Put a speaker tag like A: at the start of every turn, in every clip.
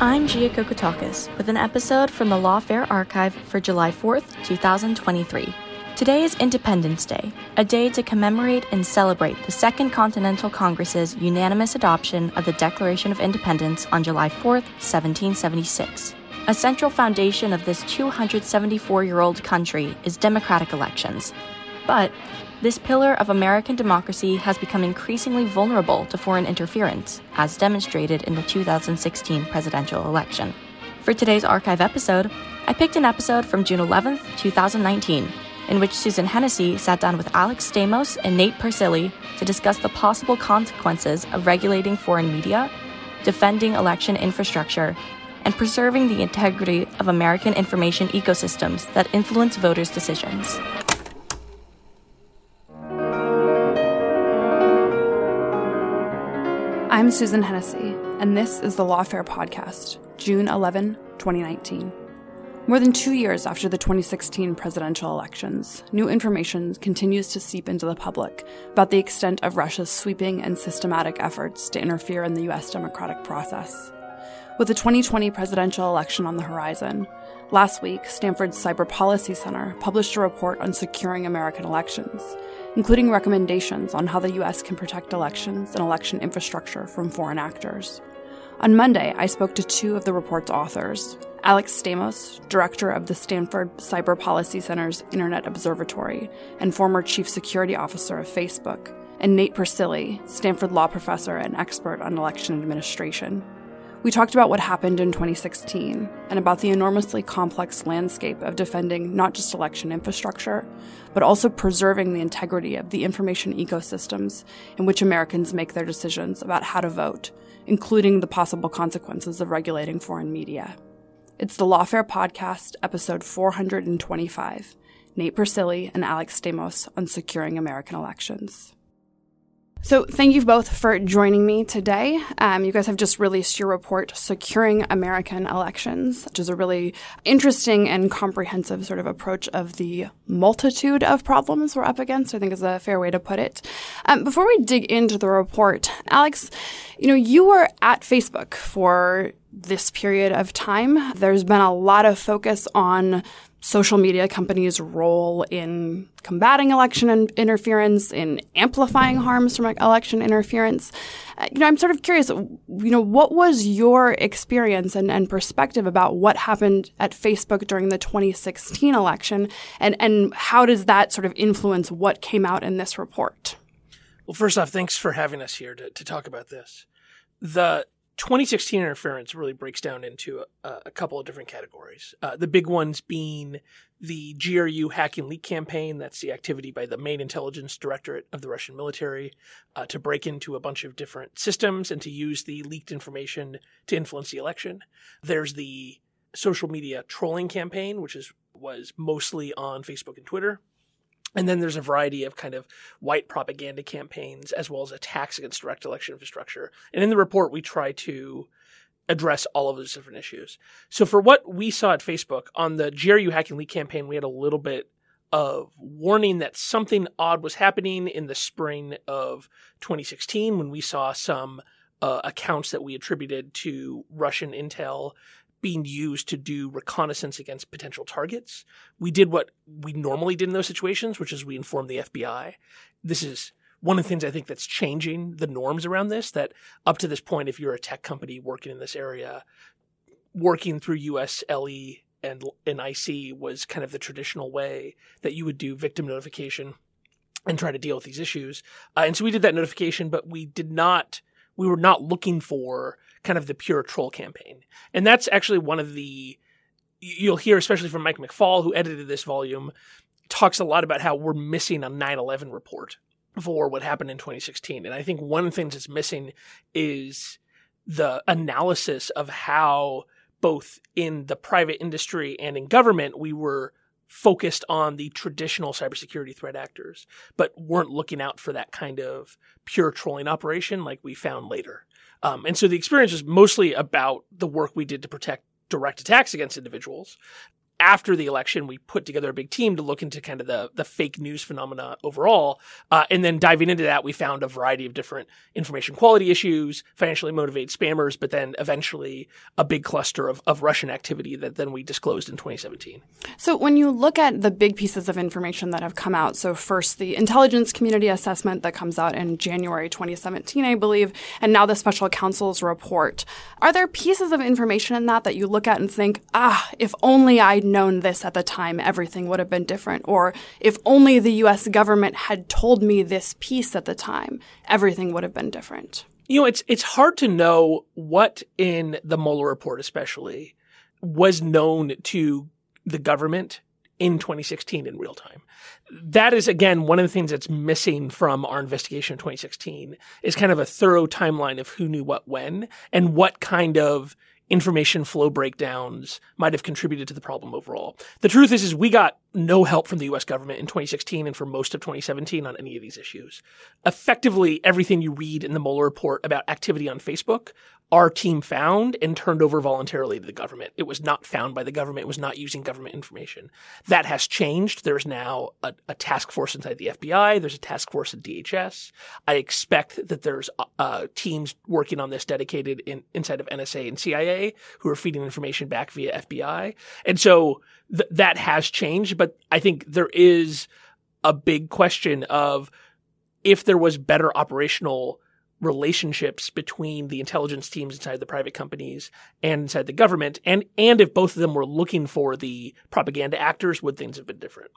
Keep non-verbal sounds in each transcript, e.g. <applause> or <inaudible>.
A: I'm Gia Kokotakis with an episode from the Lawfare Archive for July 4th, 2023. Today is Independence Day, a day to commemorate and celebrate the Second Continental Congress's unanimous adoption of the Declaration of Independence on July 4th, 1776. A central foundation of this 274 year old country is democratic elections. But this pillar of American democracy has become increasingly vulnerable to foreign interference, as demonstrated in the 2016 presidential election. For today's archive episode, I picked an episode from June 11, 2019, in which Susan Hennessey sat down with Alex Stamos and Nate Persily to discuss the possible consequences of regulating foreign media, defending election infrastructure, and preserving the integrity of American information ecosystems that influence voters' decisions.
B: I'm Susan Hennessey, and this is the Lawfare Podcast, June 11, 2019. More than two years after the 2016 presidential elections, new information continues to seep into the public about the extent of Russia's sweeping and systematic efforts to interfere in the U.S. democratic process. With the 2020 presidential election on the horizon, last week, Stanford's Cyber Policy Center published a report on securing American elections including recommendations on how the U.S. can protect elections and election infrastructure from foreign actors. On Monday, I spoke to two of the report's authors Alex Stamos, director of the Stanford Cyber Policy Center's Internet Observatory and former chief security officer of Facebook, and Nate Persily, Stanford law professor and expert on election administration. We talked about what happened in 2016 and about the enormously complex landscape of defending not just election infrastructure, but also preserving the integrity of the information ecosystems in which Americans make their decisions about how to vote, including the possible consequences of regulating foreign media. It's the Lawfare Podcast, episode 425 Nate Persily and Alex Stamos on securing American elections. So, thank you both for joining me today. Um, you guys have just released your report, Securing American Elections, which is a really interesting and comprehensive sort of approach of the multitude of problems we're up against, I think is a fair way to put it. Um, before we dig into the report, Alex, you know, you were at Facebook for this period of time. There's been a lot of focus on social media companies' role in combating election in- interference, in amplifying harms from election interference. Uh, you know, I'm sort of curious, you know, what was your experience and, and perspective about what happened at Facebook during the 2016 election, and, and how does that sort of influence what came out in this report?
C: Well, first off, thanks for having us here to, to talk about this. The 2016 interference really breaks down into a, a couple of different categories. Uh, the big ones being the GRU hack and leak campaign. That's the activity by the main intelligence directorate of the Russian military uh, to break into a bunch of different systems and to use the leaked information to influence the election. There's the social media trolling campaign, which is was mostly on Facebook and Twitter. And then there's a variety of kind of white propaganda campaigns as well as attacks against direct election infrastructure. And in the report, we try to address all of those different issues. So for what we saw at Facebook on the GRU Hacking Leak campaign, we had a little bit of warning that something odd was happening in the spring of 2016 when we saw some uh, accounts that we attributed to Russian intel being used to do reconnaissance against potential targets. We did what we normally did in those situations, which is we informed the FBI. This is one of the things I think that's changing the norms around this. That up to this point, if you're a tech company working in this area, working through USLE and an IC was kind of the traditional way that you would do victim notification and try to deal with these issues. Uh, and so we did that notification, but we did not, we were not looking for kind of the pure troll campaign. And that's actually one of the, you'll hear, especially from Mike McFaul, who edited this volume, talks a lot about how we're missing a 9 11 report for what happened in 2016. And I think one of the things that's missing is the analysis of how both in the private industry and in government, we were focused on the traditional cybersecurity threat actors, but weren't looking out for that kind of pure trolling operation like we found later. Um, and so the experience was mostly about the work we did to protect direct attacks against individuals, after the election, we put together a big team to look into kind of the, the fake news phenomena overall. Uh, and then diving into that, we found a variety of different information quality issues, financially motivated spammers, but then eventually a big cluster of, of Russian activity that then we disclosed in 2017.
B: So when you look at the big pieces of information that have come out, so first the intelligence community assessment that comes out in January 2017, I believe, and now the special counsel's report, are there pieces of information in that that you look at and think, ah, if only I known this at the time, everything would have been different. Or if only the US government had told me this piece at the time, everything would have been different.
C: You know, it's it's hard to know what in the Mueller report especially was known to the government in 2016 in real time. That is again one of the things that's missing from our investigation in 2016 is kind of a thorough timeline of who knew what when and what kind of information flow breakdowns might have contributed to the problem overall. The truth is, is we got no help from the US government in 2016 and for most of 2017 on any of these issues. Effectively, everything you read in the Mueller report about activity on Facebook our team found and turned over voluntarily to the government. It was not found by the government. It was not using government information. That has changed. There's now a, a task force inside the FBI. There's a task force at DHS. I expect that there's uh, teams working on this dedicated in, inside of NSA and CIA who are feeding information back via FBI. And so th- that has changed, but I think there is a big question of if there was better operational relationships between the intelligence teams inside the private companies and inside the government and and if both of them were looking for the propaganda actors would things have been different?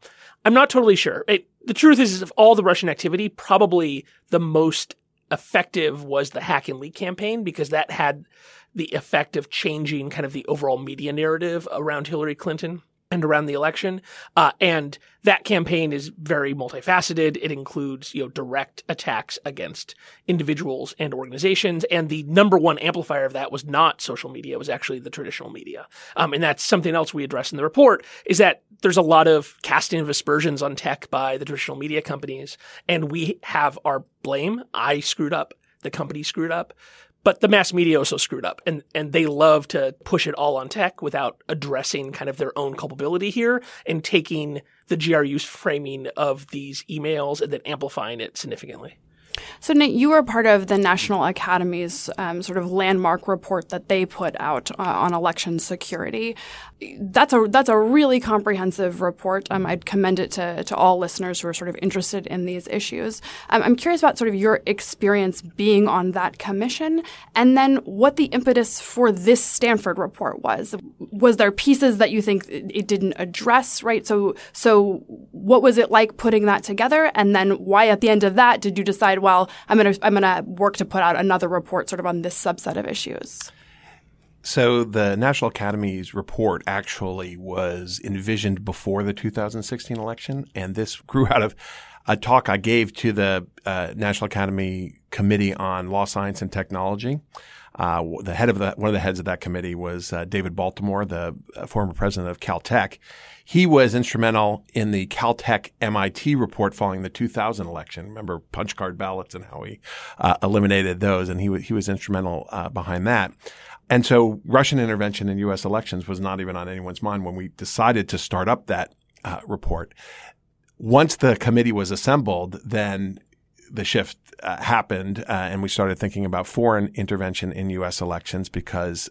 C: I'm not totally sure. It, the truth is, is of all the russian activity probably the most effective was the hack and leak campaign because that had the effect of changing kind of the overall media narrative around hillary clinton and around the election. Uh, and that campaign is very multifaceted. It includes, you know, direct attacks against individuals and organizations. And the number one amplifier of that was not social media. It was actually the traditional media. Um, and that's something else we address in the report is that there's a lot of casting of aspersions on tech by the traditional media companies. And we have our blame. I screwed up. The company screwed up. But the mass media also screwed up and, and they love to push it all on tech without addressing kind of their own culpability here and taking the GRU's framing of these emails and then amplifying it significantly.
B: So, Nate, you were part of the National Academy's um, sort of landmark report that they put out uh, on election security. That's a that's a really comprehensive report. Um, I'd commend it to, to all listeners who are sort of interested in these issues. Um, I'm curious about sort of your experience being on that commission, and then what the impetus for this Stanford report was. Was there pieces that you think it didn't address? Right. So, so what was it like putting that together, and then why at the end of that did you decide? Well, I'm going to I'm going to work to put out another report sort of on this subset of issues.
D: So the National Academy's report actually was envisioned before the 2016 election, and this <laughs> grew out of a talk I gave to the uh, National Academy Committee on Law, Science, and Technology. Uh, the head of the, one of the heads of that committee was uh, David Baltimore, the uh, former president of Caltech. He was instrumental in the Caltech MIT report following the 2000 election. Remember punch card ballots and how he uh, eliminated those, and he w- he was instrumental uh, behind that. And so Russian intervention in U.S. elections was not even on anyone's mind when we decided to start up that uh, report. Once the committee was assembled, then the shift uh, happened, uh, and we started thinking about foreign intervention in U.S. elections because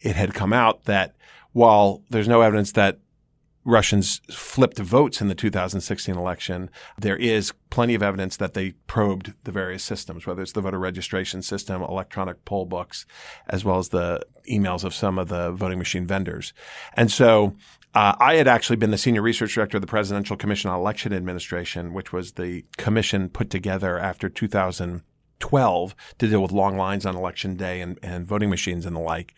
D: it had come out that while there's no evidence that Russians flipped votes in the 2016 election, there is plenty of evidence that they probed the various systems, whether it's the voter registration system, electronic poll books, as well as the emails of some of the voting machine vendors. And so uh, I had actually been the senior research director of the Presidential Commission on Election Administration, which was the commission put together after 2012 to deal with long lines on election day and, and voting machines and the like.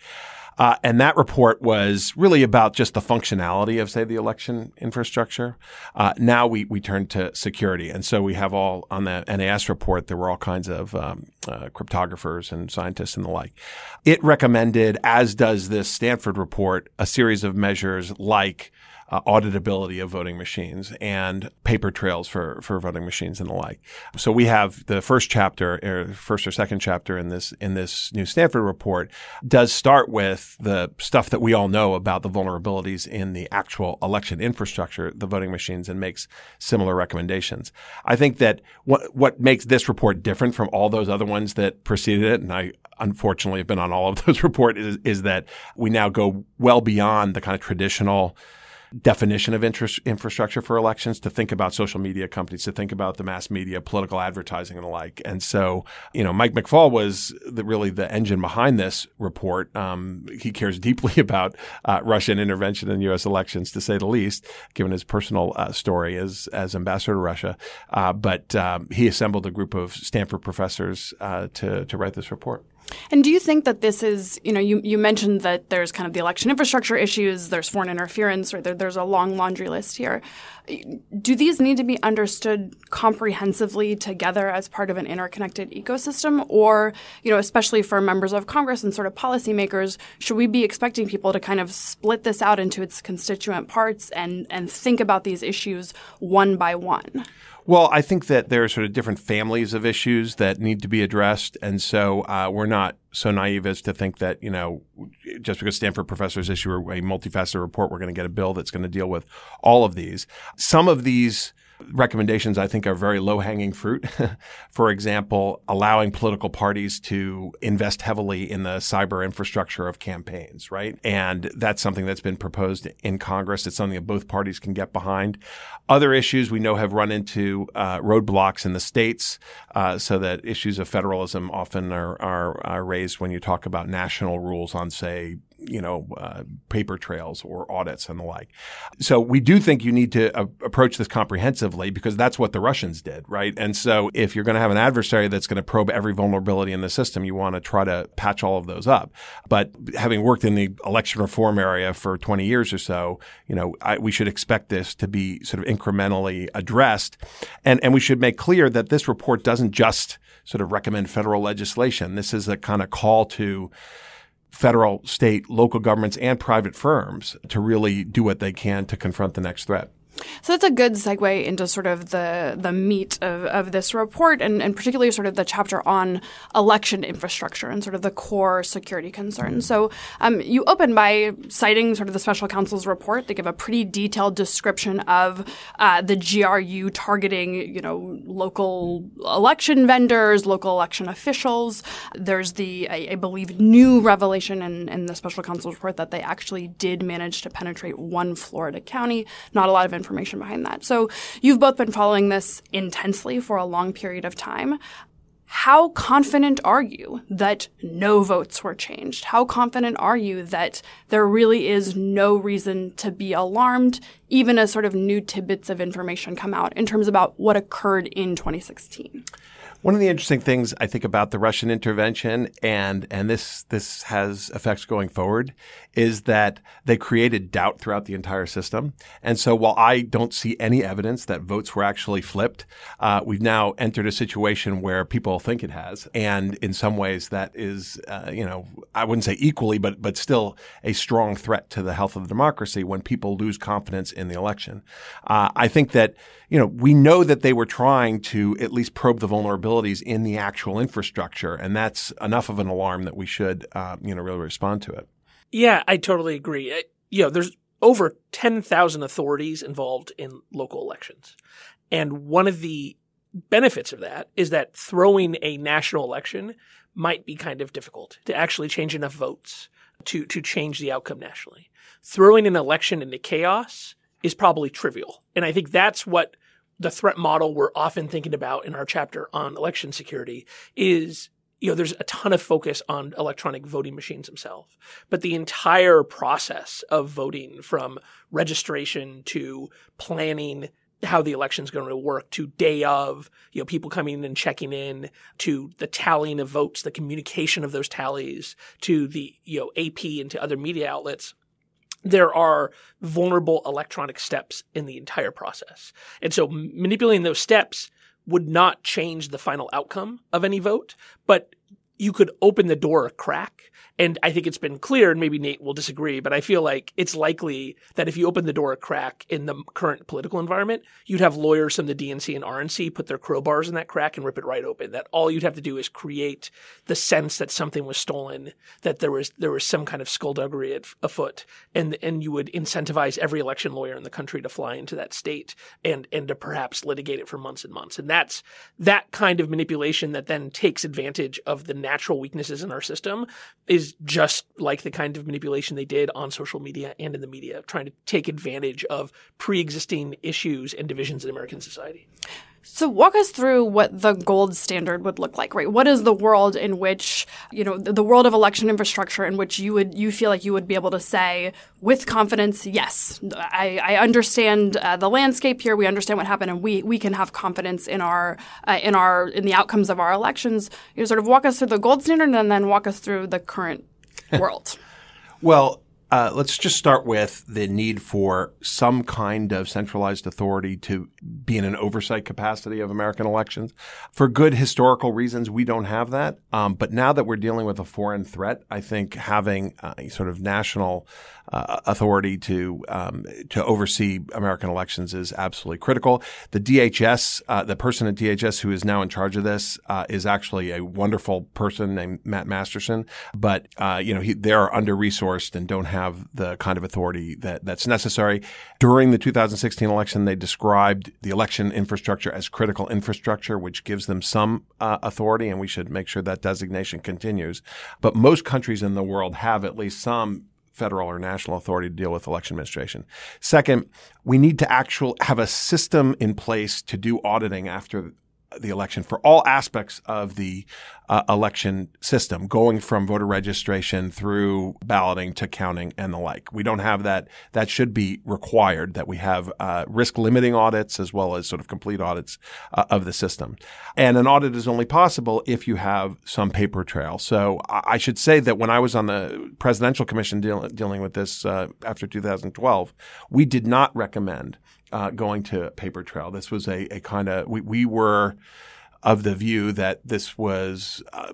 D: Uh, and that report was really about just the functionality of, say, the election infrastructure. Uh, now we, we turn to security. And so we have all on the NAS report, there were all kinds of um, uh, cryptographers and scientists and the like. It recommended, as does this Stanford report, a series of measures like uh, auditability of voting machines and paper trails for, for voting machines and the like. So we have the first chapter, or first or second chapter in this in this new Stanford report does start with the stuff that we all know about the vulnerabilities in the actual election infrastructure, the voting machines, and makes similar recommendations. I think that what what makes this report different from all those other ones that preceded it, and I unfortunately have been on all of <laughs> those reports, is, is that we now go well beyond the kind of traditional definition of interest, infrastructure for elections to think about social media companies, to think about the mass media, political advertising, and the like. And so, you know, Mike McFaul was the, really the engine behind this report. Um, he cares deeply <laughs> about uh, Russian intervention in U.S. elections, to say the least, given his personal uh, story as as ambassador to Russia. Uh, but um, he assembled a group of Stanford professors uh, to to write this report.
B: And do you think that this is, you know, you, you mentioned that there's kind of the election infrastructure issues, there's foreign interference, or there, there's a long laundry list here. Do these need to be understood comprehensively together as part of an interconnected ecosystem? Or, you know, especially for members of Congress and sort of policymakers, should we be expecting people to kind of split this out into its constituent parts and, and think about these issues one by one?
D: Well, I think that there are sort of different families of issues that need to be addressed. And so uh, we're not so naive as to think that, you know, just because Stanford professors issue a multifaceted report, we're going to get a bill that's going to deal with all of these. Some of these recommendations I think are very low hanging fruit. <laughs> For example, allowing political parties to invest heavily in the cyber infrastructure of campaigns, right? And that's something that's been proposed in Congress. It's something that both parties can get behind. Other issues we know have run into uh, roadblocks in the states, uh, so that issues of federalism often are, are, are raised when you talk about national rules on, say, you know, uh, paper trails or audits and the like. So we do think you need to uh, approach this comprehensively because that's what the Russians did, right? And so if you're going to have an adversary that's going to probe every vulnerability in the system, you want to try to patch all of those up. But having worked in the election reform area for 20 years or so, you know, I, we should expect this to be sort of incrementally addressed. And, and we should make clear that this report doesn't just sort of recommend federal legislation. This is a kind of call to federal, state, local governments, and private firms to really do what they can to confront the next threat.
B: So that's a good segue into sort of the the meat of, of this report and, and particularly sort of the chapter on election infrastructure and sort of the core security concerns. So um, you open by citing sort of the special counsel's report. They give a pretty detailed description of uh, the GRU targeting, you know, local election vendors, local election officials. There's the, I, I believe, new revelation in, in the special counsel's report that they actually did manage to penetrate one Florida county. Not a lot of information behind that. So you've both been following this intensely for a long period of time. How confident are you that no votes were changed? How confident are you that there really is no reason to be alarmed, even as sort of new tidbits of information come out in terms about what occurred in 2016?
D: One of the interesting things I think about the Russian intervention and and this this has effects going forward is that they created doubt throughout the entire system. And so while I don't see any evidence that votes were actually flipped, uh, we've now entered a situation where people think it has, and in some ways that is uh, you know I wouldn't say equally, but but still a strong threat to the health of democracy when people lose confidence in the election. Uh, I think that you know we know that they were trying to at least probe the vulnerability vulnerabilities in the actual infrastructure, and that's enough of an alarm that we should, uh, you know, really respond to it.
C: Yeah, I totally agree. Uh, you know, there's over 10,000 authorities involved in local elections. And one of the benefits of that is that throwing a national election might be kind of difficult to actually change enough votes to, to change the outcome nationally. Throwing an election into chaos is probably trivial. And I think that's what the threat model we're often thinking about in our chapter on election security is you know, there's a ton of focus on electronic voting machines themselves, but the entire process of voting from registration to planning how the election is going to work to day of, you know, people coming in and checking in to the tallying of votes, the communication of those tallies to the, you know, AP and to other media outlets. There are vulnerable electronic steps in the entire process. And so manipulating those steps would not change the final outcome of any vote, but you could open the door a crack and I think it's been clear, and maybe Nate will disagree, but I feel like it's likely that if you open the door a crack in the current political environment, you'd have lawyers from the DNC and RNC put their crowbars in that crack and rip it right open. That all you'd have to do is create the sense that something was stolen, that there was there was some kind of skullduggery afoot, and and you would incentivize every election lawyer in the country to fly into that state and and to perhaps litigate it for months and months. And that's that kind of manipulation that then takes advantage of the natural weaknesses in our system is just like the kind of manipulation they did on social media and in the media, trying to take advantage of pre existing issues and divisions in American society.
B: So walk us through what the gold standard would look like, right? What is the world in which, you know, the, world of election infrastructure in which you would, you feel like you would be able to say with confidence, yes, I, I understand uh, the landscape here. We understand what happened and we, we can have confidence in our, uh, in our, in the outcomes of our elections. You know, sort of walk us through the gold standard and then walk us through the current <laughs> world.
D: well, uh, let's just start with the need for some kind of centralized authority to be in an oversight capacity of American elections. For good historical reasons, we don't have that. Um, but now that we're dealing with a foreign threat, I think having a sort of national uh, authority to um, to oversee American elections is absolutely critical. The DHS, uh, the person at DHS who is now in charge of this, uh, is actually a wonderful person named Matt Masterson. But uh, you know, he, they are under resourced and don't have the kind of authority that that's necessary. During the 2016 election, they described the election infrastructure as critical infrastructure, which gives them some uh, authority, and we should make sure that designation continues. But most countries in the world have at least some federal or national authority to deal with election administration. Second, we need to actually have a system in place to do auditing after the election for all aspects of the uh, election system, going from voter registration through balloting to counting and the like. We don't have that. That should be required that we have uh, risk limiting audits as well as sort of complete audits uh, of the system. And an audit is only possible if you have some paper trail. So I should say that when I was on the presidential commission deal- dealing with this uh, after 2012, we did not recommend uh, going to paper trail. This was a, a kind of we, we were of the view that this was uh,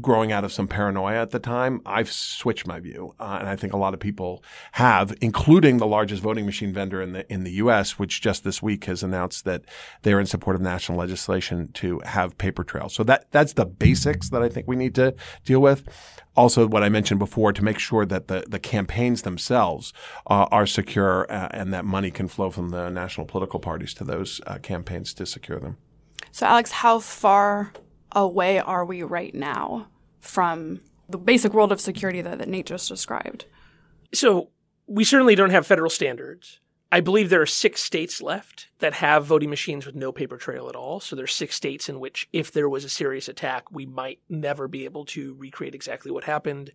D: growing out of some paranoia at the time. I've switched my view, uh, and I think a lot of people have, including the largest voting machine vendor in the in the U.S., which just this week has announced that they're in support of national legislation to have paper trails. So that that's the basics that I think we need to deal with. Also, what I mentioned before to make sure that the the campaigns themselves uh, are secure uh, and that money can flow from the national political parties to those uh, campaigns to secure them.
B: So, Alex, how far away are we right now from the basic world of security that, that Nate just described?
C: So we certainly don't have federal standards. I believe there are six states left that have voting machines with no paper trail at all. So there's six states in which, if there was a serious attack, we might never be able to recreate exactly what happened.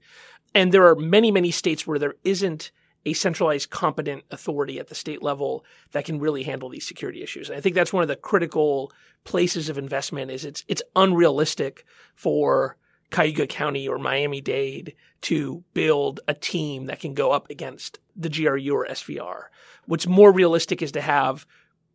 C: And there are many, many states where there isn't a centralized competent authority at the state level that can really handle these security issues. And I think that's one of the critical places of investment is it's it's unrealistic for Cayuga County or Miami-Dade to build a team that can go up against the GRU or SVR. What's more realistic is to have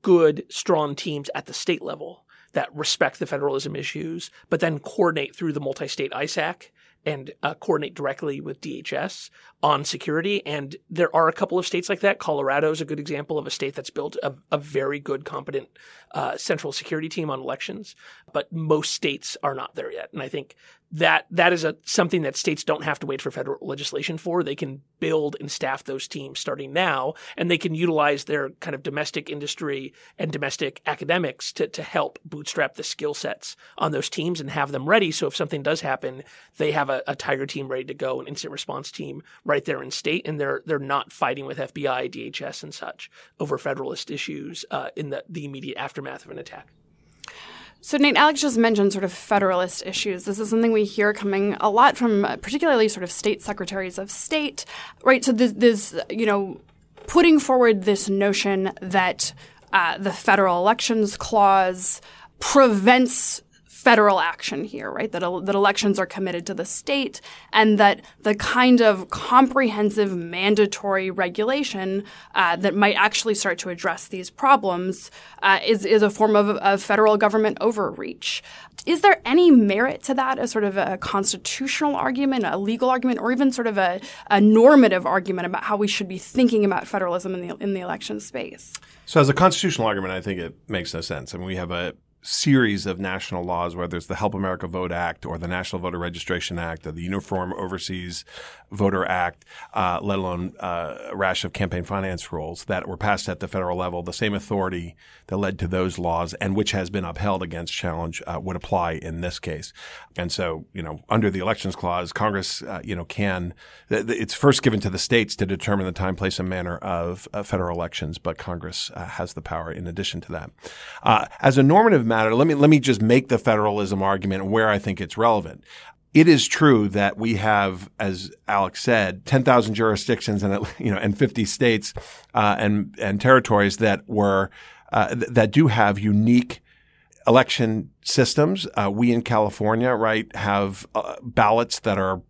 C: good, strong teams at the state level that respect the federalism issues, but then coordinate through the multi-state ISAC and uh, coordinate directly with DHS on security. And there are a couple of states like that. Colorado is a good example of a state that's built a, a very good, competent uh, central security team on elections. But most states are not there yet. And I think that that is a something that states don't have to wait for federal legislation for. They can build and staff those teams starting now, and they can utilize their kind of domestic industry and domestic academics to to help bootstrap the skill sets on those teams and have them ready. So if something does happen, they have a, a Tiger team ready to go, an instant response team right there in state, and they're they're not fighting with FBI, DHS, and such over federalist issues uh, in the the immediate aftermath of an attack.
B: So, Nate, Alex just mentioned sort of federalist issues. This is something we hear coming a lot from uh, particularly sort of state secretaries of state, right? So, this, this you know, putting forward this notion that uh, the federal elections clause prevents federal action here, right? That, that elections are committed to the state and that the kind of comprehensive mandatory regulation uh, that might actually start to address these problems uh, is, is a form of, of federal government overreach. Is there any merit to that as sort of a constitutional argument, a legal argument, or even sort of a, a normative argument about how we should be thinking about federalism in the, in the election space?
D: So, as a constitutional argument, I think it makes no sense. I mean, we have a series of national laws, whether it's the Help America Vote Act or the National Voter Registration Act or the Uniform Overseas Voter Act, uh, let alone uh, a rash of campaign finance rules that were passed at the federal level, the same authority that led to those laws and which has been upheld against challenge uh, would apply in this case. And so, you know, under the Elections Clause, Congress, uh, you know, can th- th- it's first given to the states to determine the time, place, and manner of federal elections, but Congress uh, has the power in addition to that. Uh, as a normative matter, let me let me just make the federalism argument where I think it's relevant. It is true that we have, as Alex said, 10,000 jurisdictions and, <laughs> you know, and 50 states, uh, and, and territories that were, uh, th- that do have unique election systems. Uh, we in California, right, have uh, ballots that are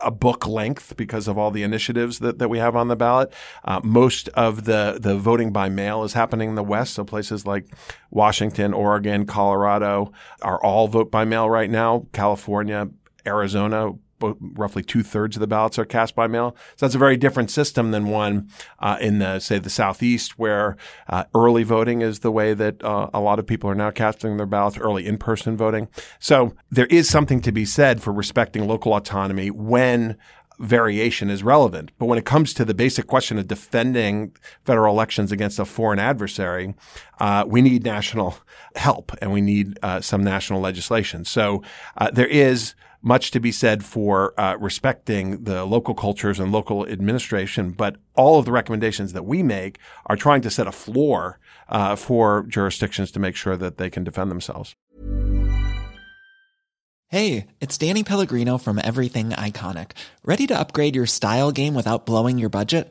D: a book length because of all the initiatives that, that we have on the ballot. Uh, most of the, the voting by mail is happening in the West. So places like Washington, Oregon, Colorado are all vote by mail right now. California, Arizona, roughly two thirds of the ballots are cast by mail. So that's a very different system than one uh, in the say the southeast, where uh, early voting is the way that uh, a lot of people are now casting their ballots, early in person voting. So there is something to be said for respecting local autonomy when variation is relevant. But when it comes to the basic question of defending federal elections against a foreign adversary, uh, we need national help and we need uh, some national legislation. So uh, there is much to be said for uh, respecting the local cultures and local administration, but all of the recommendations that we make are trying to set a floor uh, for jurisdictions to make sure that they can defend themselves.
E: Hey, it's Danny Pellegrino from Everything Iconic. Ready to upgrade your style game without blowing your budget?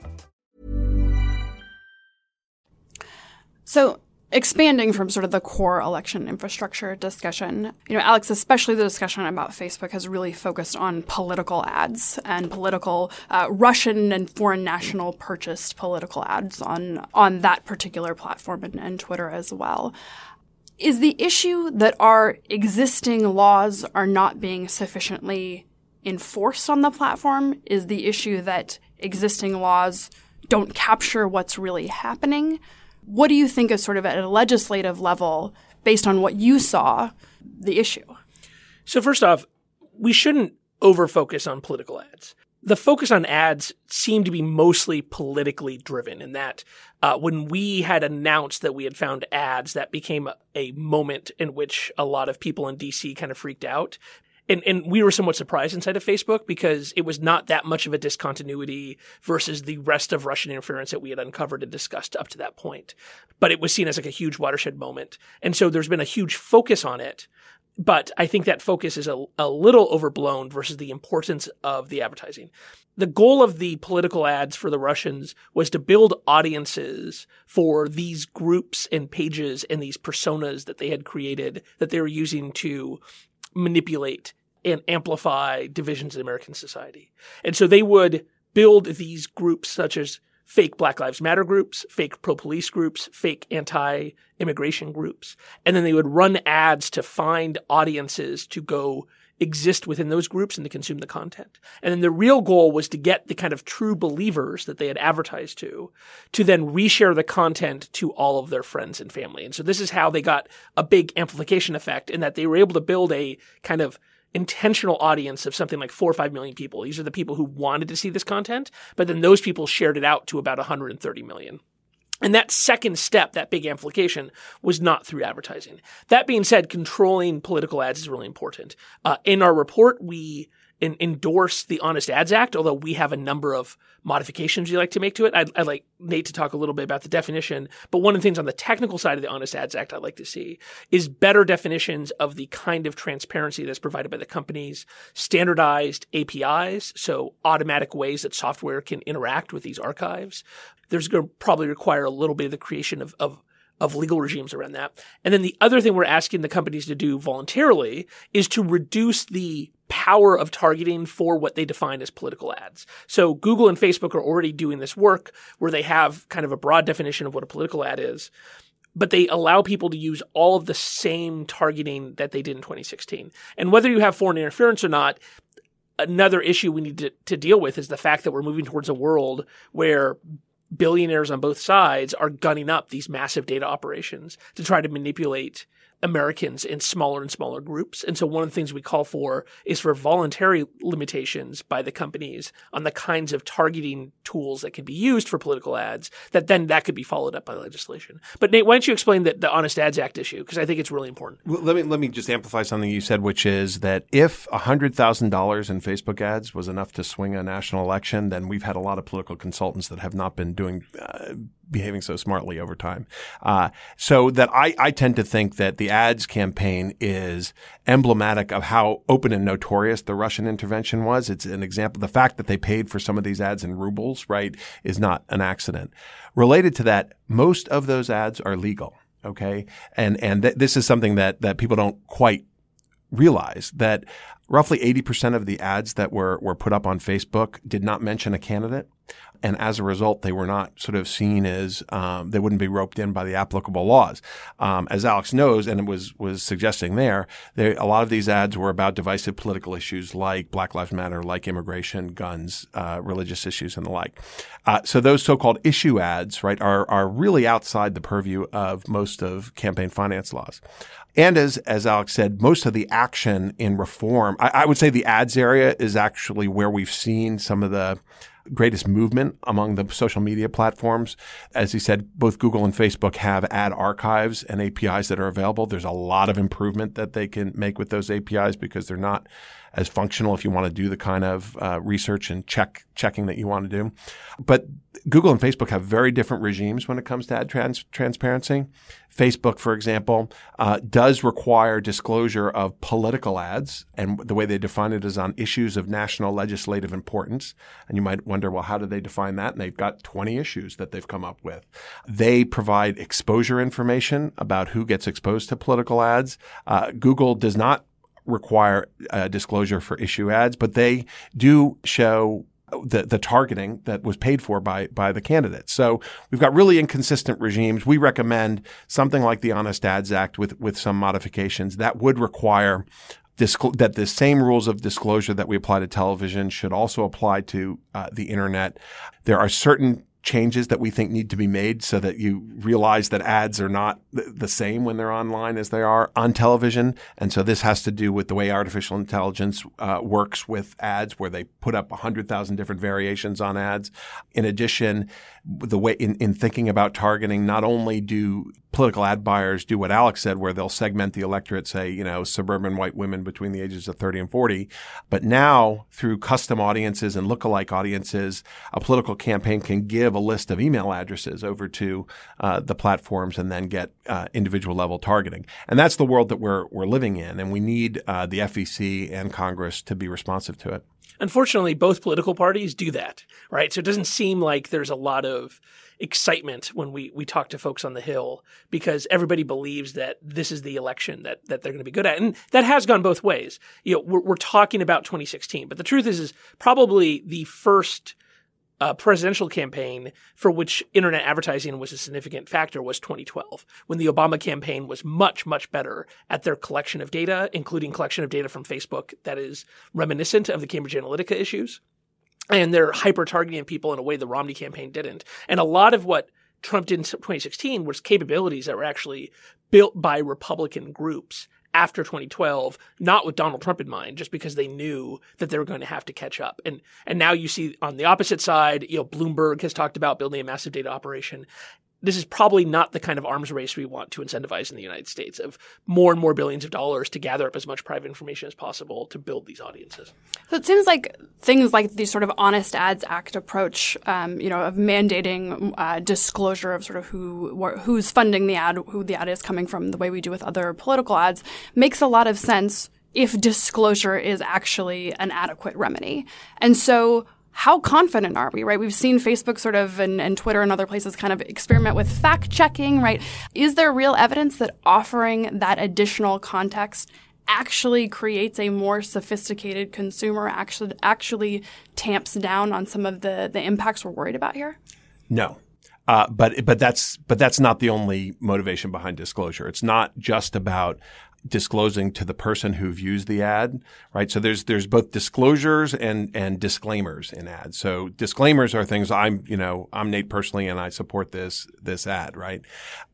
B: So, expanding from sort of the core election infrastructure discussion, you know, Alex, especially the discussion about Facebook has really focused on political ads and political uh, Russian and foreign national purchased political ads on on that particular platform and, and Twitter as well. Is the issue that our existing laws are not being sufficiently enforced on the platform? Is the issue that existing laws don't capture what's really happening? What do you think is sort of at a legislative level, based on what you saw, the issue?
C: So, first off, we shouldn't over focus on political ads. the focus on ads seemed to be mostly politically driven in that uh, when we had announced that we had found ads, that became a, a, moment in which a lot of people in DC kind of freaked out. And, and we were somewhat surprised inside of Facebook because it was not that much of a discontinuity versus the rest of Russian interference that we had uncovered and discussed up to that point. But it was seen as like a huge watershed moment. And so there's been a huge focus on it but I think that focus is a, a little overblown versus the importance of the advertising. The goal of the political ads for the Russians was to build audiences for these groups and pages and these personas that they had created that they were using to manipulate and amplify divisions in American society. And so they would build these groups such as fake Black Lives Matter groups, fake pro police groups, fake anti immigration groups. And then they would run ads to find audiences to go exist within those groups and to consume the content. And then the real goal was to get the kind of true believers that they had advertised to, to then reshare the content to all of their friends and family. And so this is how they got a big amplification effect in that they were able to build a kind of intentional audience of something like four or five million people. These are the people who wanted to see this content, but then those people shared it out to about 130 million. And that second step, that big amplification, was not through advertising. That being said, controlling political ads is really important. Uh, in our report, we in, endorse the Honest Ads Act, although we have a number of modifications we like to make to it. I'd, I'd, like Nate to talk a little bit about the definition. But one of the things on the technical side of the Honest Ads Act I'd like to see is better definitions of the kind of transparency that's provided by the companies, standardized APIs, so automatic ways that software can interact with these archives. There's going to probably require a little bit of the creation of, of of legal regimes around that. And then the other thing we're asking the companies to do voluntarily is to reduce the power of targeting for what they define as political ads. So Google and Facebook are already doing this work where they have kind of a broad definition of what a political ad is but they allow people to use all of the same targeting that they did in 2016. And whether you have foreign interference or not, another issue we need to, to, deal with is the fact that we're moving towards a world where billionaires on both sides are gunning up these massive data operations to try to manipulate Americans in smaller and smaller groups. And so one of the things we call for is for voluntary limitations by the companies on the kinds of targeting tools that can be used for political ads that then that could be followed up by legislation. But Nate, why don't you explain the, the Honest Ads Act issue? Because I think it's really important.
D: Well, let me let me just amplify something you said, which is that if hundred thousand dollars in Facebook ads was enough to swing a national election, then we've had a lot of political consultants that have not been doing uh, behaving so smartly over time. Uh, so that I, I tend to think that the ads campaign is emblematic of how open and notorious the Russian intervention was. It's an example. The fact that they paid for some of these ads in rubles, right, is not an accident. Related to that, most of those ads are legal. Okay. And, and th- this is something that, that people don't quite realize that roughly 80% of the ads that were, were put up on Facebook did not mention a candidate and as a result, they were not sort of seen as um, they wouldn't be roped in by the applicable laws. Um, as Alex knows, and was was suggesting there, a lot of these ads were about divisive political issues like Black Lives Matter, like immigration, guns, uh, religious issues, and the like. Uh, so those so-called issue ads, right, are are really outside the purview of most of campaign finance laws. And as as Alex said, most of the action in reform, I, I would say the ads area is actually where we've seen some of the greatest movement among the social media platforms. As he said, both Google and Facebook have ad archives and APIs that are available. There's a lot of improvement that they can make with those APIs because they're not as functional if you want to do the kind of uh, research and check checking that you want to do. But Google and Facebook have very different regimes when it comes to ad trans- transparency. Facebook, for example, uh, does require disclosure of political ads, and the way they define it is on issues of national legislative importance. And you might wonder, well, how do they define that? And they've got 20 issues that they've come up with. They provide exposure information about who gets exposed to political ads. Uh, Google does not require a disclosure for issue ads, but they do show the, the targeting that was paid for by, by the candidates. So we've got really inconsistent regimes. We recommend something like the Honest Ads Act with, with some modifications that would require Disclo- that the same rules of disclosure that we apply to television should also apply to uh, the internet. There are certain changes that we think need to be made so that you realize that ads are not the same when they're online as they are on television. And so this has to do with the way artificial intelligence uh, works with ads, where they put up 100,000 different variations on ads. In addition, the way in, in thinking about targeting, not only do political ad buyers do what Alex said, where they'll segment the electorate, say, you know, suburban white women between the ages of 30 and 40. But now, through custom audiences and lookalike audiences, a political campaign can give a list of email addresses over to uh, the platforms and then get uh, individual level targeting. And that's the world that we're, we're living in. And we need uh, the FEC and Congress to be responsive to it.
C: Unfortunately, both political parties do that, right? So it doesn't seem like there's a lot of excitement when we we talk to folks on the hill because everybody believes that this is the election that that they're going to be good at, and that has gone both ways. You know, we're, we're talking about 2016, but the truth is, is probably the first uh, presidential campaign for which internet advertising was a significant factor was 2012, when the Obama campaign was much, much better at their collection of data, including collection of data from Facebook that is reminiscent of the Cambridge Analytica issues. And they're hyper targeting people in a way the Romney campaign didn't. And a lot of what Trump did in 2016 was capabilities that were actually built by Republican groups after 2012, not with Donald Trump in mind, just because they knew that they were going to have to catch up. And and now you see on the opposite side, you know, Bloomberg has talked about building a massive data operation this is probably not the kind of arms race we want to incentivize in the United States of more and more billions of dollars to gather up as much private information as possible to build these audiences.
B: So it seems like things like the sort of Honest Ads Act approach, um, you know, of mandating uh, disclosure of sort of who wh- who's funding the ad, who the ad is coming from, the way we do with other political ads, makes a lot of sense if disclosure is actually an adequate remedy. And so how confident are we, right? We've seen Facebook sort of and, and, Twitter and other places kind of experiment with fact checking, right? Is there real evidence that offering that additional context actually creates a more sophisticated consumer, actually actually tamps down on some of the, the impacts we're worried about here?
D: No. Uh, but but that's but that's not the only motivation behind disclosure. It's not just about disclosing to the person who views the ad, right? So there's there's both disclosures and and disclaimers in ads. So disclaimers are things I'm you know I'm Nate Persily and I support this this ad, right?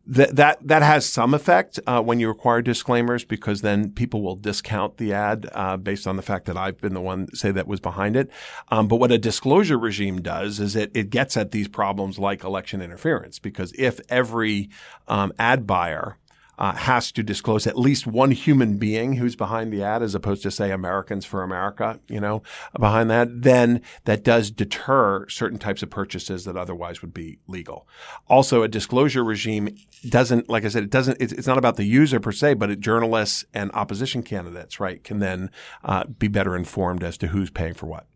D: That that that has some effect uh, when you require disclaimers because then people will discount the ad uh, based on the fact that I've been the one say that was behind it. Um, but what a disclosure regime does is it it gets at these problems like election interference because if every um, ad buyer uh, has to disclose at least one human being who's behind the ad, as opposed to say Americans for America, you know, behind that, then that does deter certain types of purchases that otherwise would be legal. Also, a disclosure regime doesn't, like I said, it doesn't. It's, it's not about the user per se, but journalists and opposition candidates, right, can then uh, be better informed as to who's paying for what.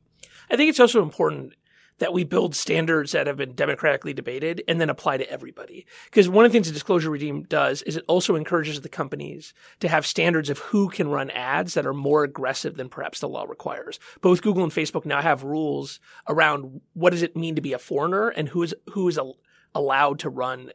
C: I think it's also important that we build standards that have been democratically debated and then apply to everybody. Because one of the things the disclosure regime does is it also encourages the companies to have standards of who can run ads that are more aggressive than perhaps the law requires. Both Google and Facebook now have rules around what does it mean to be a foreigner and who is who is allowed to run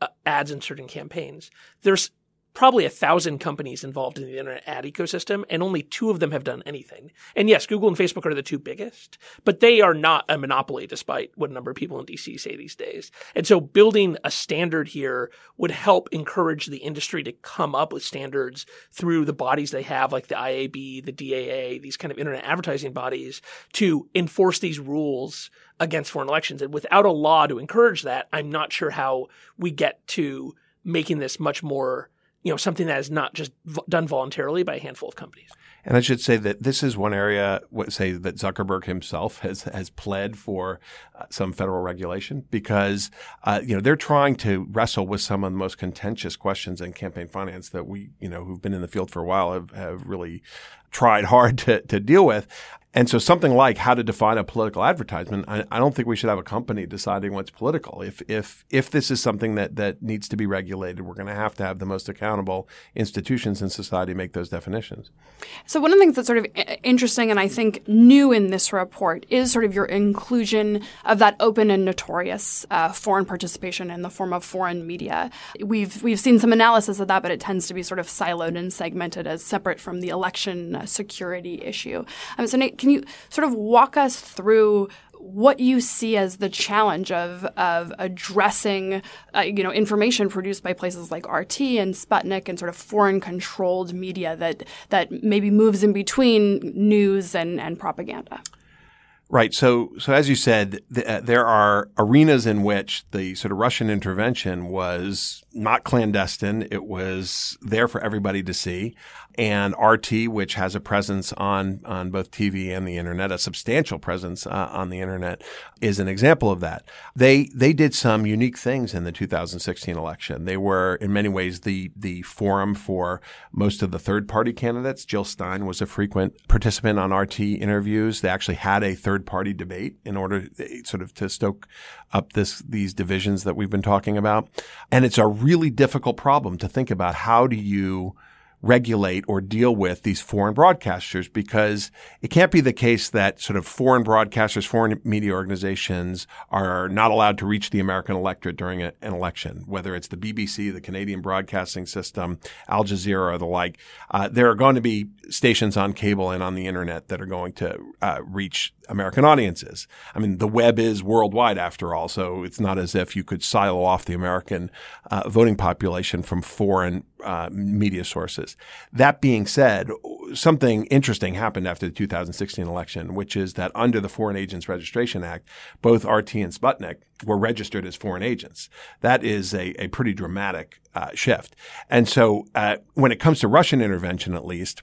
C: uh, ads in certain campaigns. There's probably a thousand companies involved in the internet ad ecosystem, and only two of them have done anything. And yes, Google and Facebook are the two biggest, but they are not a monopoly, despite what a number of people in DC say these days. And so building a standard here would help encourage the industry to come up with standards through the bodies they have, like the IAB, the DAA, these kind of internet advertising bodies, to enforce these rules against foreign elections. And without a law to encourage that, I'm not sure how we get to making this much more you know, something that is not just v- done voluntarily by a handful of companies.
D: And I should say that this is one area, say that Zuckerberg himself has has pled for uh, some federal regulation because uh, you know they're trying to wrestle with some of the most contentious questions in campaign finance that we you know who've been in the field for a while have, have really tried hard to, to deal with. And so something like how to define a political advertisement, I, I, don't think we should have a company deciding what's political. If if if this is something that that needs to be regulated, we're going to have to have the most accountable institutions in society make those definitions.
B: So one of the things that's sort of interesting and I think new in this report is sort of your inclusion of that open and notorious uh, foreign participation in the form of foreign media. We've we've seen some analysis of that, but it tends to be sort of siloed and segmented as separate from the election security issue. Um, so Nate, can you sort of walk us through what you see as the challenge of of addressing, uh, you know, information produced by places like RT and Sputnik and sort of foreign controlled media that that maybe moves in between news and and propaganda.
D: Right. So, so as you said, uh, there are arenas in which the sort of Russian intervention was not clandestine. It was there for everybody to see and RT, which has a presence on on both TV and the internet, a substantial presence uh, on the internet, is an example of that. They they did some unique things in the 2016 election. They were in many ways the the forum for most of the third party candidates. Jill Stein was a frequent participant on RT interviews. They actually had a third party debate in order eh, sort of to stoke up this these divisions that we've been talking about. And it's a really difficult problem to think about. How do you regulate or deal with these foreign broadcasters because it can't be the case that sort of foreign broadcasters, foreign media organizations are not allowed to reach the American electorate during a, an election, whether it's the BBC, the Canadian Broadcasting System, Al Jazeera, or the like. Uh, there are going to be stations on cable and on the internet that are going to uh, reach American audiences. I mean, the web is worldwide after all, so it's not as if you could silo off the American uh, voting population from foreign uh, media sources. That being said, something interesting happened after the 2016 election, which is that under the Foreign Agents Registration Act, both RT and Sputnik were registered as foreign agents. That is a, a pretty dramatic uh, shift. And so uh, when it comes to Russian intervention, at least,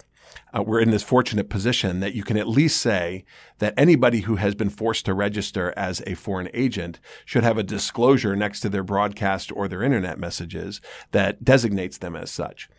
D: uh, we're in this fortunate position that you can at least say that anybody who has been forced to register as a foreign agent should have a disclosure next to their broadcast or their internet messages that designates them as such.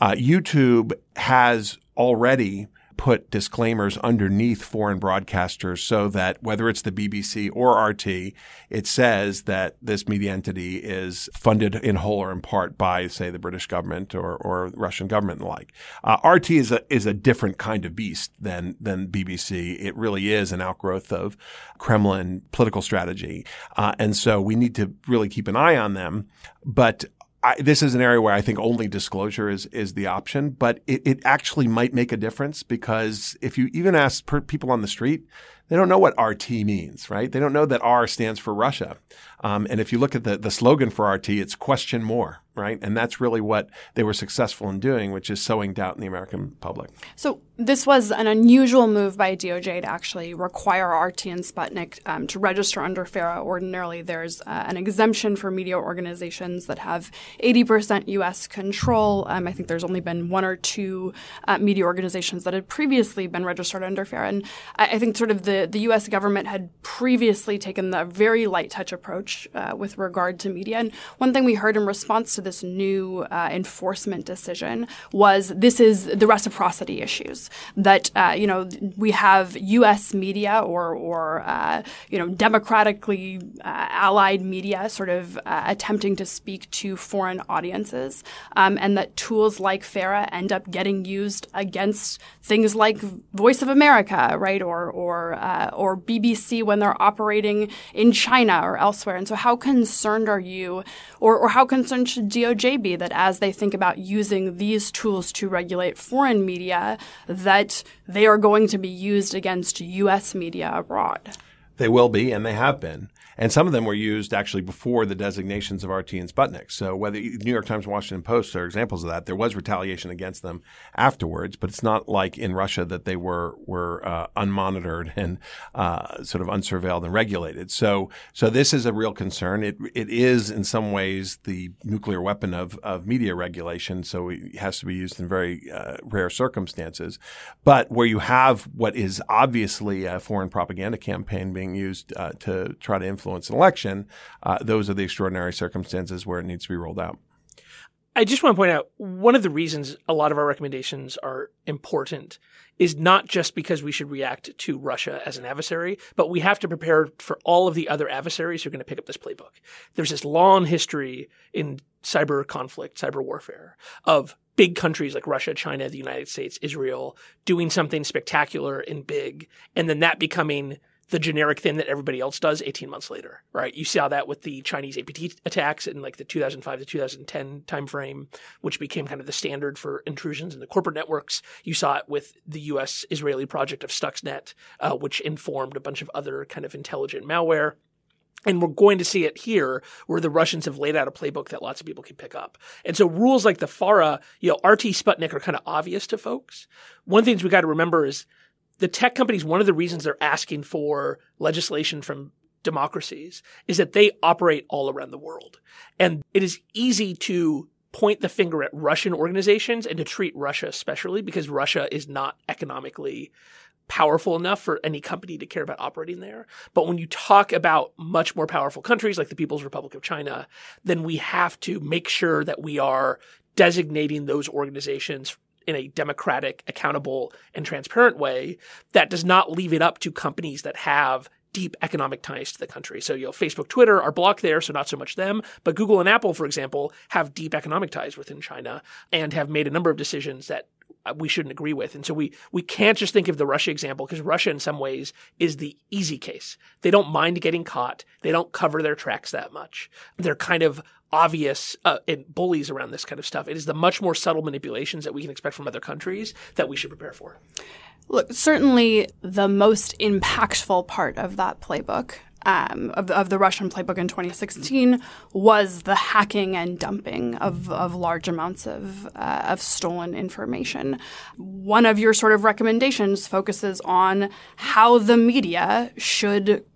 D: Uh, YouTube has already put disclaimers underneath foreign broadcasters so that whether it's the BBC or RT, it says that this media entity is funded in whole or in part by, say, the British government or, or Russian government and the like. Uh, RT is a, is a different kind of beast than, than BBC. It really is an outgrowth of Kremlin political strategy. Uh, and so we need to really keep an eye on them. But I, this is an area where I think only disclosure is is the option, but it, it actually might make a difference because if you even ask per, people on the street, they don't know what RT means, right? They don't know that R stands for Russia. Um, and if you look at the, the slogan for RT, it's question more, right? And that's really what they were successful in doing, which is sowing doubt in the American public.
B: So this was an unusual move by DOJ to actually require RT and Sputnik um, to register under FARA. Ordinarily, there's uh, an exemption for media organizations that have 80% U.S. control. Um, I think there's only been one or two uh, media organizations that had previously been registered under FARA. And I, I think sort of the, the U.S. government had previously taken the very light touch approach uh, with regard to media. And one thing we heard in response to this new uh, enforcement decision was this is the reciprocity issues that uh, you know we have U.S. media or or uh, you know democratically uh, allied media sort of uh, attempting to speak to foreign audiences, um, and that tools like FARA end up getting used against things like Voice of America, right, or or uh, or BBC when they're operating in China or elsewhere. And so, how concerned are you, or or how concerned should DOJ be that as they think about using these tools to regulate foreign media, that they are going to be used against U.S. media abroad?
D: They will be, and they have been. And some of them were used actually before the designations of RT and Sputnik. So whether New York Times and Washington Post are examples of that, there was retaliation against them afterwards, but it's not like in Russia that they were were uh, unmonitored and uh, sort of unsurveilled and regulated. So so this is a real concern. It it is in some ways the nuclear weapon of of media regulation. So it has to be used in very uh, rare circumstances. But where you have what is obviously a foreign propaganda campaign being used uh, to try to influence influence an election, uh, those are the extraordinary circumstances where it needs to be rolled out.
C: I just want to point out one of the reasons a lot of our recommendations are important is not just because we should react to Russia as an adversary, but we have to prepare for all of the other adversaries who are going to pick up this playbook. There's this long history in cyber conflict, cyber warfare of big countries like Russia, China, the United States, Israel doing something spectacular and big, and then that becoming the generic thing that everybody else does 18 months later, right? You saw that with the Chinese APT attacks in like the 2005 to 2010 timeframe, which became kind of the standard for intrusions in the corporate networks. You saw it with the U.S. Israeli project of Stuxnet, uh, which informed a bunch of other kind of intelligent malware. And we're going to see it here where the Russians have laid out a playbook that lots of people can pick up. And so rules like the FARA, you know, RT Sputnik are kind of obvious to folks. One things we got to remember is the tech companies, one of the reasons they're asking for legislation from democracies is that they operate all around the world. And it is easy to point the finger at Russian organizations and to treat Russia especially because Russia is not economically powerful enough for any company to care about operating there. But when you talk about much more powerful countries like the People's Republic of China, then we have to make sure that we are designating those organizations in a democratic, accountable, and transparent way that does not leave it up to companies that have deep economic ties to the country. So, you know, Facebook, Twitter are blocked there, so not so much them. But Google and Apple, for example, have deep economic ties within China and have made a number of decisions that uh, we shouldn't agree with. And so we we can't just think of the Russia example because Russia in some ways is the easy case. They don't mind getting caught. They don't cover their tracks that much. They're kind of obvious uh, bullies around this kind of stuff. It is the much more subtle manipulations that we can expect from other countries that we should prepare for.
B: Look, certainly the most impactful part of that playbook um, of, of, the Russian playbook in 2016 was the hacking and dumping of, of large amounts of, uh, of stolen information. One of your sort of recommendations focuses on how the media should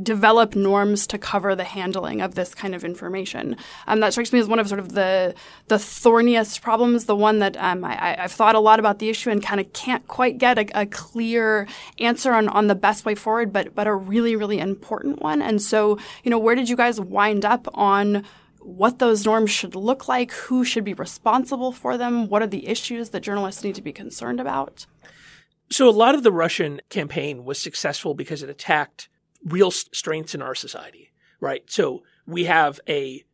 B: develop norms to cover the handling of this kind of information. Um, that strikes me as one of sort of the the thorniest problems, the one that um, I, have thought a lot about the issue and kind of can't quite get a, a, clear answer on, on the best way forward, but but a really really important one. And so, you know, where did you guys wind up on? What those norms should look like, who should be responsible for them, what are the issues that journalists need to be concerned about?
C: So, a lot of the Russian campaign was successful because it attacked real strengths in our society, right? So we have a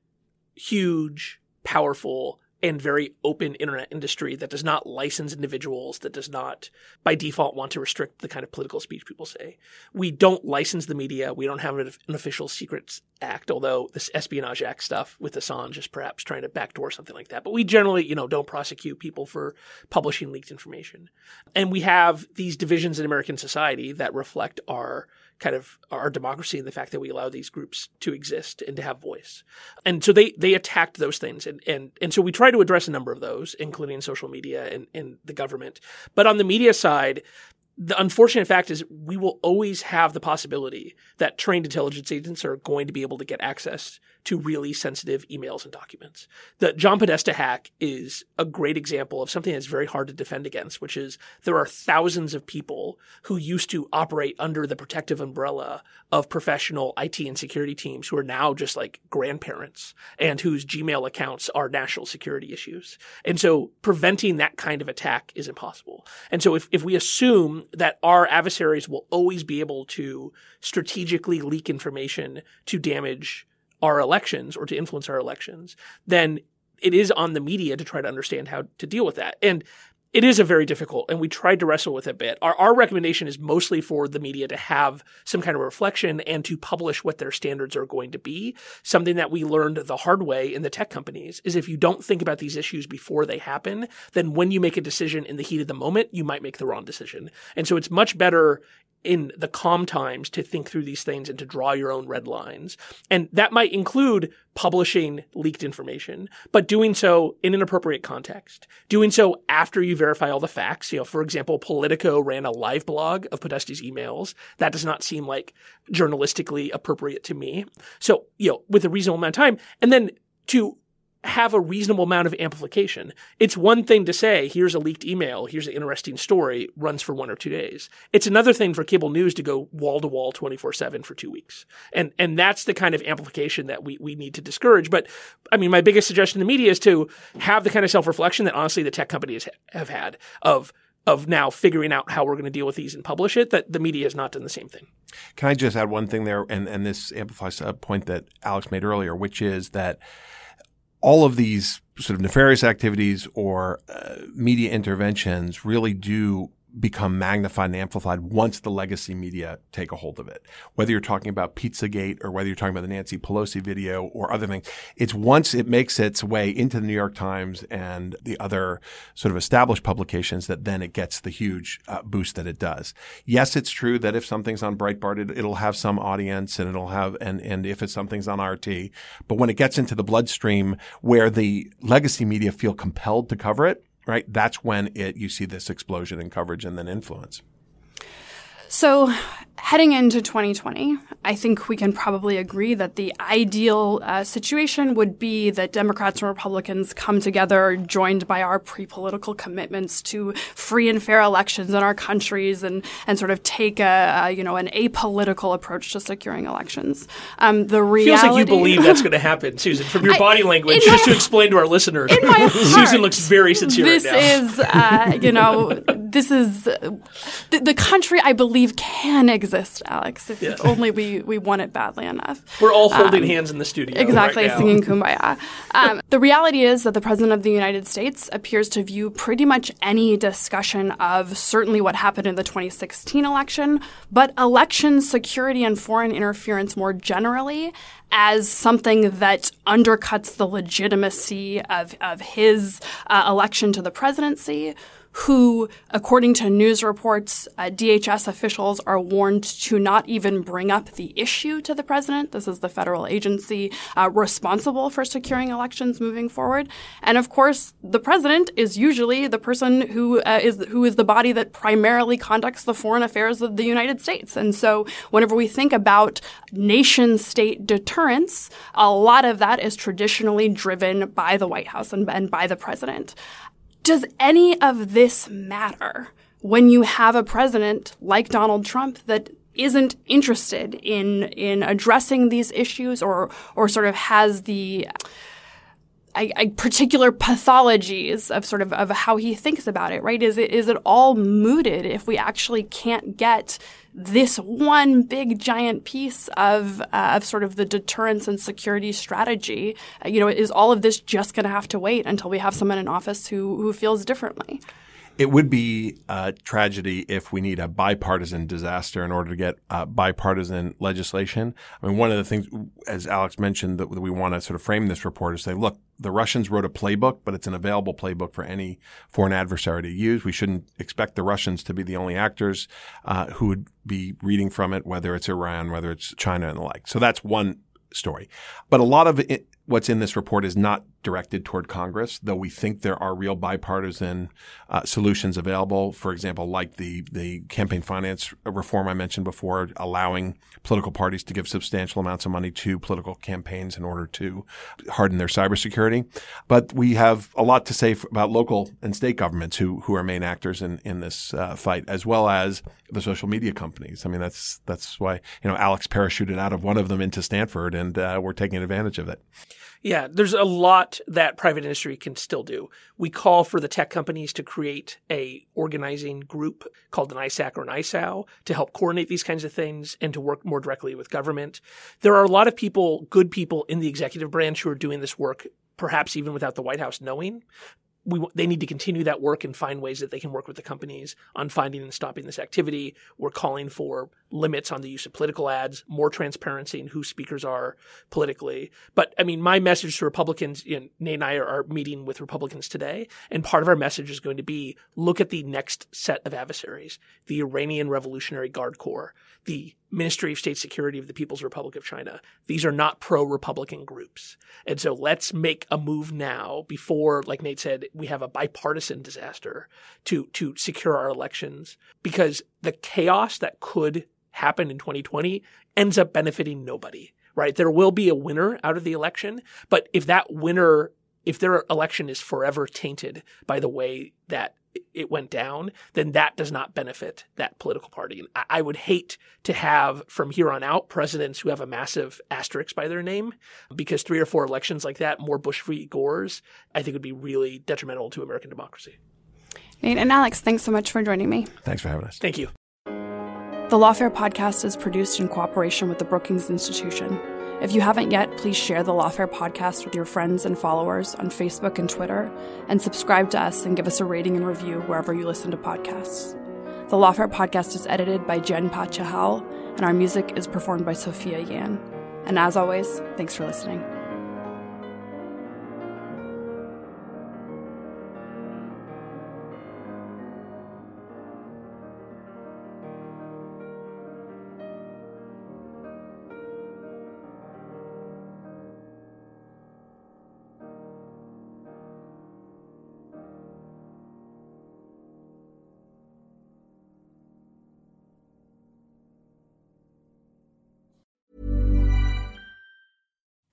C: huge, powerful, and very open internet industry that does not license individuals, that does not by default want to restrict the kind of political speech people say. We don't license the media. We don't have an, official secrets act, although this Espionage Act stuff with Assange is perhaps trying to backdoor something like that. But we generally, you know, don't prosecute people for publishing leaked information. And we have these divisions in American society that reflect our kind of our democracy and the fact that we allow these groups to exist and to have voice. And so they they attacked those things and and and so we try to address a number of those, including social media and, and the government. But on the media side, the unfortunate fact is we will always have the possibility that trained intelligence agents are going to be able to get access to really sensitive emails and documents. The John Podesta hack is a great example of something that's very hard to defend against, which is there are thousands of people who used to operate under the protective umbrella of professional IT and security teams who are now just like grandparents and whose Gmail accounts are national security issues. And so preventing that kind of attack is impossible. And so if, if we assume that our adversaries will always be able to strategically leak information to damage our elections or to influence our elections, then it is on the media to try to understand how to deal with that. And it is a very difficult, and we tried to wrestle with it a bit. Our, our recommendation is mostly for the media to have some kind of reflection and to publish what their standards are going to be. Something that we learned the hard way in the tech companies is if you don't think about these issues before they happen, then when you make a decision in the heat of the moment, you might make the wrong decision. And so it's much better in the calm times to think through these things and to draw your own red lines. And that might include publishing leaked information, but doing so in an appropriate context. Doing so after you verify all the facts. You know, for example, Politico ran a live blog of Podesta's emails. That does not seem like journalistically appropriate to me. So, you know, with a reasonable amount of time. And then to have a reasonable amount of amplification. It's one thing to say, here's a leaked email, here's an interesting story, runs for one or two days. It's another thing for cable news to go wall to wall 24 7 for two weeks. And, and that's the kind of amplification that we, we need to discourage. But I mean, my biggest suggestion to the media is to have the kind of self reflection that honestly the tech companies have had of, of now figuring out how we're going to deal with these and publish it, that the media has not done the same thing.
D: Can I just add one thing there? And, and this amplifies a point that Alex made earlier, which is that all of these sort of nefarious activities or uh, media interventions really do become magnified and amplified once the legacy media take a hold of it. Whether you're talking about Pizzagate or whether you're talking about the Nancy Pelosi video or other things, it's once it makes its way into the New York Times and the other sort of established publications that then it gets the huge uh, boost that it does. Yes, it's true that if something's on Breitbart, it, it'll have some audience and it'll have, and, and if it's something's on RT, but when it gets into the bloodstream where the legacy media feel compelled to cover it, right? That's when it you see this explosion in coverage and then influence.
B: So, heading into 2020, I think we can probably agree that the ideal uh, situation would be that Democrats and Republicans come together, joined by our pre-political commitments to free and fair elections in our countries, and and sort of take a, a you know an apolitical approach to securing elections. Um, the reality
C: feels like you believe that's going to happen, Susan, from your
B: I-
C: body language. Just
B: my-
C: to explain to our listeners,
B: in my <laughs>
C: Susan looks very sincere
B: This
C: right now.
B: is, uh, you know, this is uh, the, the country I believe can exist, Alex, if, if
C: Yeah.
B: only we, we want it badly enough.
C: We're all holding
B: Um,
C: hands in the studio.
B: Exactly,
C: right
B: singing Kumbaya. Um, <laughs> the reality is that the President of the United States appears to view pretty much any discussion of certainly what happened in the 2016 election, but election security and foreign interference more generally as something that undercuts the legitimacy of, of his uh, election to the presidency who, according to news reports, uh, DHS officials are warned to not even bring up the issue to the president. This is the federal agency uh, responsible for securing elections moving forward. And of course, the president is usually the person who uh, is who is the body that primarily conducts the foreign affairs of the United States. And so, whenever we think about nation state deterrence, a lot of that is traditionally driven by the White House and, and by the president. Does any of this matter when you have a president like Donald Trump that isn't interested in in addressing these issues or or sort of has the I, I, particular pathologies of sort of of how he thinks about it, right? Is it is it all mooted if we actually can't get this one big giant piece of uh, of sort of the deterrence and security strategy? You know, is all of this just going to have to wait until we have someone in office who who feels differently?
D: It would be a tragedy if we need a bipartisan disaster in order to get uh, bipartisan legislation. I mean, one of the things, as Alex mentioned, that we want to sort of frame this report is say, look, the Russians wrote a playbook, but it's an available playbook for any foreign adversary to use. We shouldn't expect the Russians to be the only actors uh, who would be reading from it, whether it's Iran, whether it's China, and the like. So that's one story. But a lot of it, what's in this report is not directed toward Congress, though we think there are real bipartisan uh, solutions available. For example, like the the campaign finance reform I mentioned before, allowing political parties to give substantial amounts of money to political campaigns in order to harden their cybersecurity. But we have a lot to say about local and state governments who who are main actors in in this uh, fight, as well as the social media companies. I mean, that's that's why you know Alex parachuted out of one of them into Stanford, and uh, we're taking advantage of it.
C: Yeah, there's a lot that private industry can still do. We call for the tech companies to create a organizing group called an ISAC or an ISAO to help coordinate these kinds of things and to work more directly with government. There are a lot of people, good people in the executive branch who are doing this work, perhaps even without the White House knowing. We, they need to continue that work and find ways that they can work with the companies on finding and stopping this activity. We're calling for limits on the use of political ads, more transparency in who speakers are politically. But I mean, my message to Republicans, you know, Nate and I are, are meeting with Republicans today, and part of our message is going to be look at the next set of adversaries the Iranian Revolutionary Guard Corps, the Ministry of State Security of the People's Republic of China. These are not pro Republican groups. And so let's make a move now before, like Nate said, we have a bipartisan disaster to, to secure our elections because the chaos that could happen in 2020 ends up benefiting nobody, right? There will be a winner out of the election, but if that winner, if their election is forever tainted by the way that it went down, then that does not benefit that political party. And I- I would hate to have from here on out presidents who have a massive asterisk by their name because three or four elections like that, more Bush v. Gore's, I think would be really detrimental to American democracy.
B: Nate and Alex, thanks so much for joining me.
D: Thanks for having us.
C: Thank you.
B: The Lawfare podcast is produced in cooperation with the Brookings Institution. If you haven't yet, please share the Lawfare podcast with your friends and followers on Facebook and Twitter, and subscribe to us and give us a rating and review wherever you listen to podcasts. The Lawfare podcast is edited by Jen Patja Howell, and our music is performed by Sophia Yan. And as always, thanks for listening.